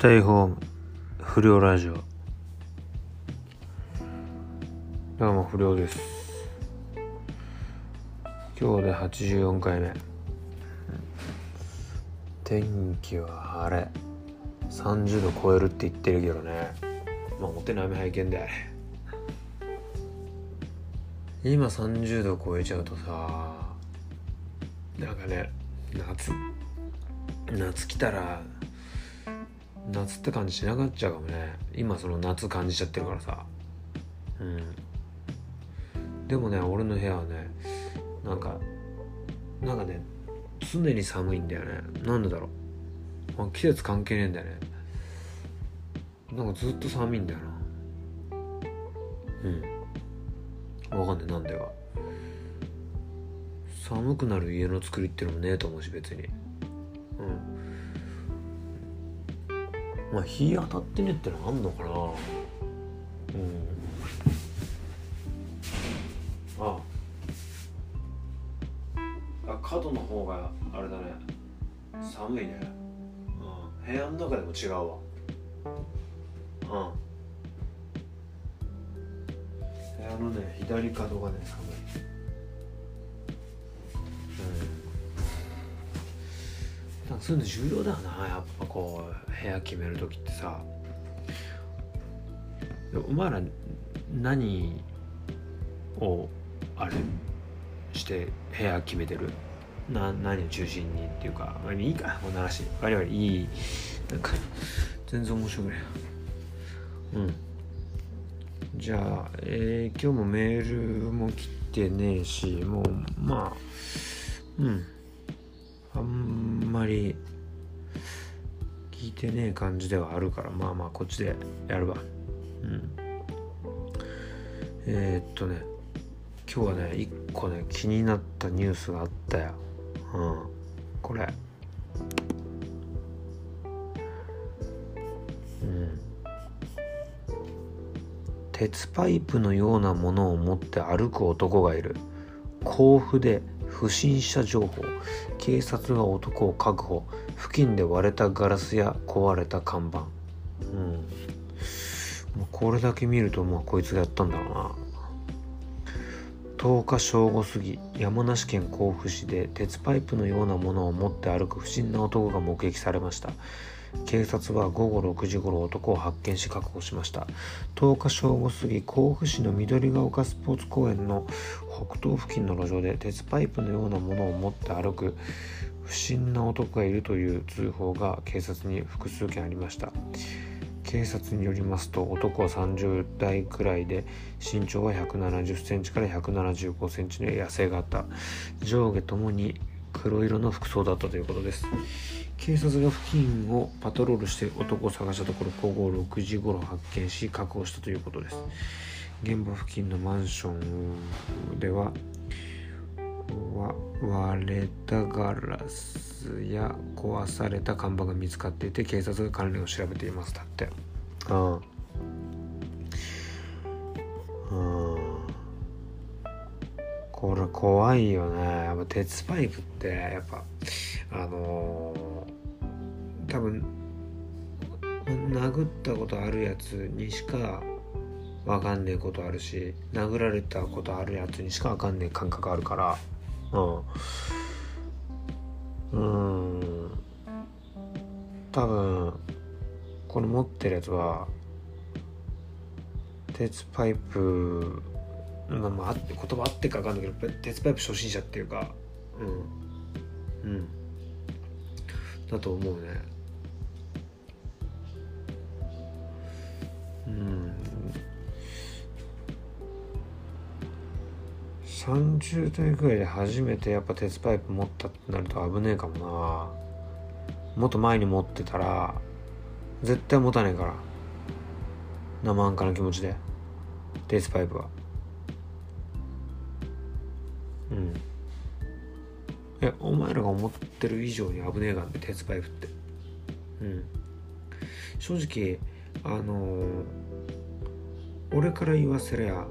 テイホーム不良ラジオ。どうも不良です。今日で84回目。天気は晴れ。30度超えるって言ってるけどね。まあお手並み拝見で。今30度超えちゃうとさなんかね夏。夏来たら夏って感じしなくなっちゃうかもね。今その夏感じちゃってるからさ。うん。でもね俺の部屋はねなんかなんかね常に寒いんだよね。なんでだろう、まあ、季節関係ねえんだよね。なんかずっと寒いんだよな。うん。わかんねえなんでは寒くなる家の作りってのもねえと思うし別に。うん。まあ日当たってねってのあんのかな。うん。あ。あ角の方があれだね。寒いね。うん。部屋の中でも違うわ。うん。部屋のね左角がね寒いそういうの重要だよな。やっぱこう部屋決める時ってさ。お前ら何をあれして部屋決めてる？な何を中心にっていうか。あいいか。もうならし我々いい。なんか全然面白くない。うん。じゃあ、えー、今日もメールも来てねえしもうまあうん。あんまり聞いてねえ感じではあるからまあまあこっちでやるわ。うん。えー、っとね今日はね一個ね気になったニュースがあったよ。うん。これ。うん。鉄パイプのようなものを持って歩く男がいる。甲府で不審者情報。警察が男を確保。付近で割れたガラスや壊れた看板。うん。これだけ見るとまあこいつがやったんだろうな。10日正午過ぎ山梨県甲府市で鉄パイプのようなものを持って歩く不審な男が目撃されました。警察は午後6時頃男を発見し確保しました。10日正午過ぎ甲府市の緑が丘スポーツ公園の北東付近の路上で鉄パイプのようなものを持って歩く。不審な男がいるという通報が警察に複数件ありました。警察によりますと男は30代くらいで身長は170センチから175センチの痩せ型。上下ともに黒色の服装だったということです。警察が付近をパトロールして男を探したところ午後6時頃発見し確保したということです。現場付近のマンションでは割れたガラスや壊された看板が見つかっていて警察が関連を調べています。だって。ああうん。これ怖いよね。やっぱ鉄パイプってやっぱあのー、多分殴ったことあるやつにしかわかんねえことあるし殴られたことあるやつにしかわかんねえ感覚あるから。うん。うん。多分この持ってるやつは鉄パイプまあまあ言葉あってか分かんないけど鉄パイプ初心者っていうか。うん。うん。だと思うね。うん。30代ぐらいで初めてやっぱ鉄パイプ持ったってなると危ねえかもな。もっと前に持ってたら絶対持たねえから。生半可な気持ちで。鉄パイプは。うん。えお前らが思ってる以上に危ねえがんで鉄パイプって。うん。正直あの、俺から言わせりゃ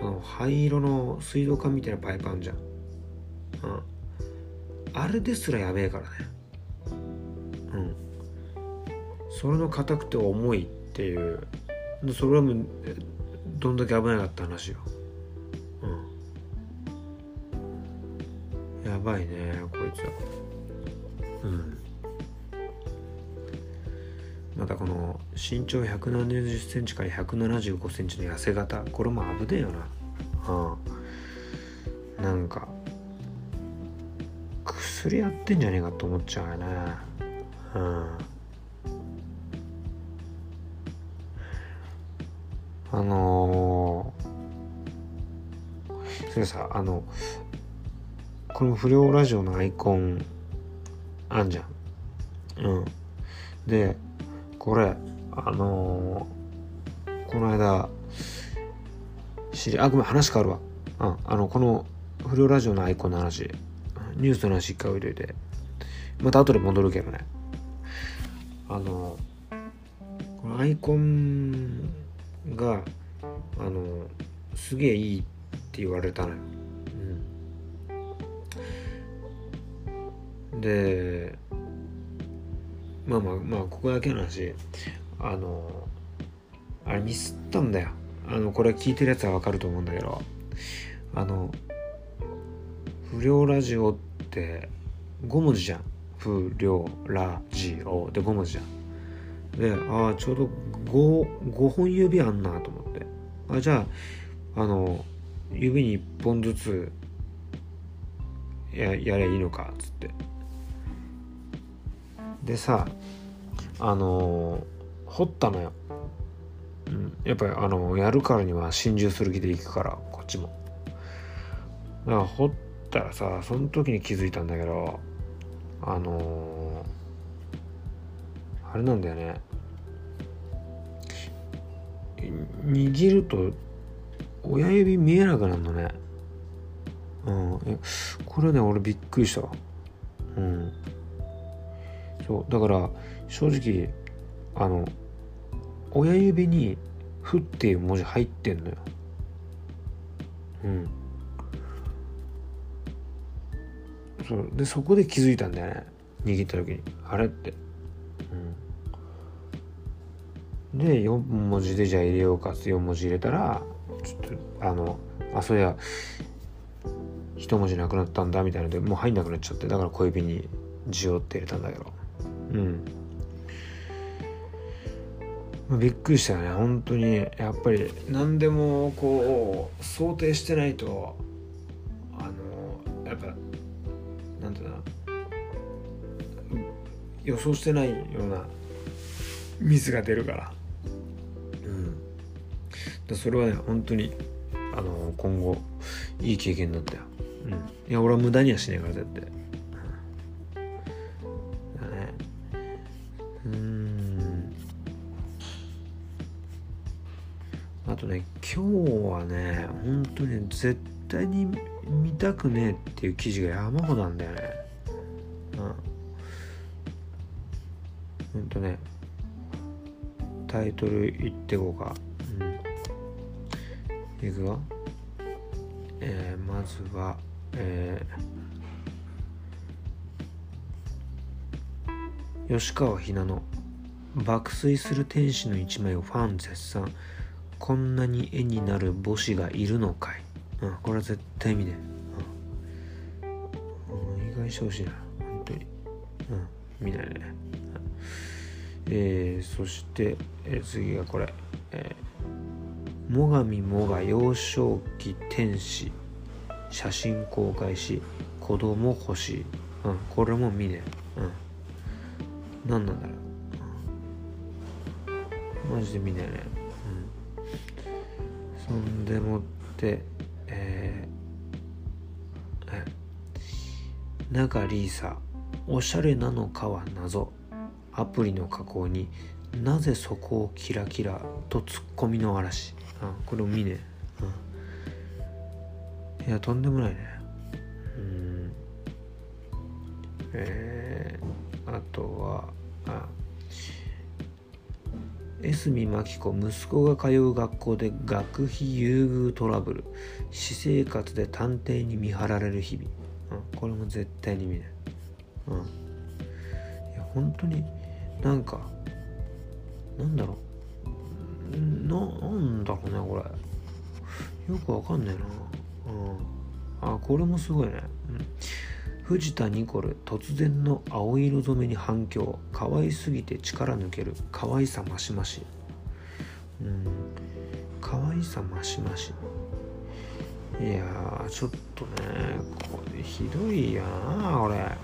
あの灰色の水道管みたいなパイプあんじゃん、うん、あれですらやべえからね。うん。それの硬くて重いっていう。それはもうどんだけ危なかった話よ。うん。やばいねこいつは。うん。またこの身長1 7 0センチから1 7 5センチの痩せ型。これも危ねえよな。うんなんか薬やってんじゃねえかと思っちゃうよねうんあのー、それさあのこの不良ラジオのアイコンあんじゃん。うん。でこれあのー、この間知りあごめん話変わるわ。うんあのこの不良ラジオのアイコンの話ニュースの話一回置いといて。また後で戻るけどね。あのこのアイコンがあのすげえいいって言われたのよ、でまあまあまあここだけの話。あのあれミスったんだよ。あのこれ聞いてるやつはわかると思うんだけど。あの不良ラジオって5文字じゃん。不良ラジオ。で5文字じゃん。でああちょうど 5, 5本指あんなと思って。あじゃああの指に1本ずつややりゃいいのかっつって。でさあの掘ったのよ、うん、やっぱりあのやるからには心中する気でいくからこっちも。だから掘ったらさその時に気づいたんだけどあのー、あれなんだよね。握ると親指見えなくなるのね。うん。これね俺びっくりしたうん。そう。だから正直あの親指に「ふ」っていう文字入ってんのよ。うん。そう。でそこで気づいたんだよね。握った時に。あれって。うん。で4文字でじゃあ入れようかって4文字入れたらちょっとあのあそういや一文字なくなったんだみたいなのでもう入んなくなっちゃってだから小指に「字を」って入れたんだけど。うん。びっくりしたよね。本当に。やっぱり何でもこう想定してないとあのやっぱなんていうな予想してないようなミスが出るから。うん。だそれはね本当にあの今後いい経験だったよ、うん、いや俺は無駄にはしねえから絶対、ね本当に絶対に見たくねえっていう記事が山ほどなんだよね。うん。ほんとね。タイトル言ってこうか。うん。いくわえー、まずはえー、吉川ひなの爆睡する天使の一枚をファン絶賛。こんなに絵になる母子がいるのかいうん、これは絶対見ねえ。うん、意外してほしいな、本当に。うん、見ないね。えー、そして、えー、次がこれ。えー、最上もが幼少期天使写真公開し子供欲しい。うん、これも見ねえ。うん。何なんだろう。うんマジで見ねえね。うん。そんでもって、えー、中リーサおしゃれなのかは謎アプリの加工になぜそこをキラキラとツッコミの嵐。あこれを見ね。うん、いやとんでもないね。うん。えー、あとはあ江角真紀子息子が通う学校で学費優遇トラブル。私生活で探偵に見張られる日々、うん、これも絶対に見ない、うん、いや本当になんかなんだろう。ななんだろうねこれ。よくわかんないな。うん。あこれもすごいね、藤田ニコル突然の青色染めに反響。可愛すぎて力抜ける。可愛さマシマシうん。可愛さマシマシいやーちょっとねこれひどいやな俺。なん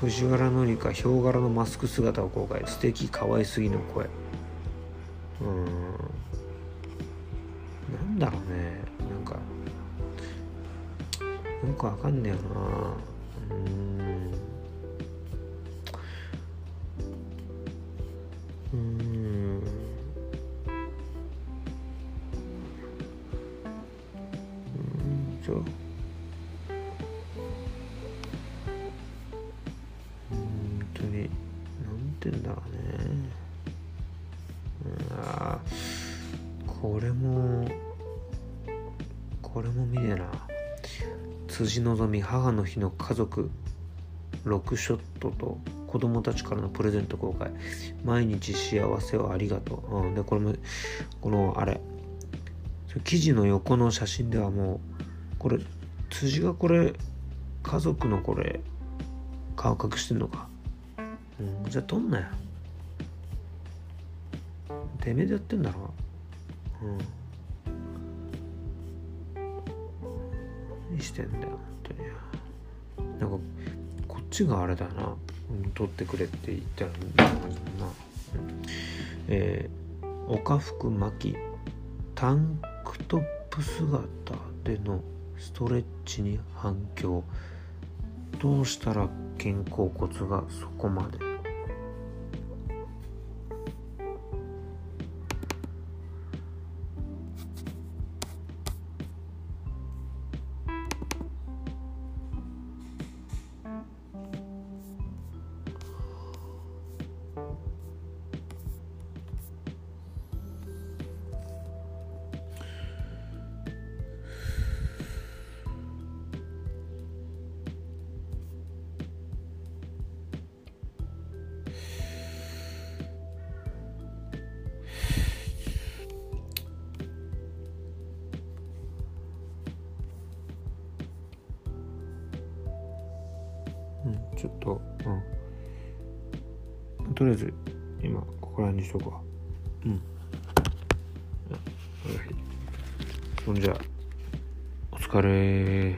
藤原紀香ヒョウ柄のマスク姿を公開。素敵可愛すぎの声。うん。なんだろうね。よくわかんねえよな。うん。うん。ちょってんだろうね。あこれもこれも見ねえな。辻希美母の日の家族6ショットと子供たちからのプレゼント公開。毎日幸せをありがとう、うん、でこれもこのあれ。記事の横の写真ではもうこれ辻がこれ家族のこれ顔隠してんのか。うん、じゃあ撮んなよ。てめえでやってんだろ。うん。何してんだよ本当になんかこっちがあれだな、うん、撮ってくれって言ったらな、うん、えー、岡福真希タンクトップ姿でのストレッチに反響。どうしたら肩甲骨がそこまで。うん。ちょっとうん。とりあえず今ここら辺にしとくわ。うん。はい。そんじゃお疲れ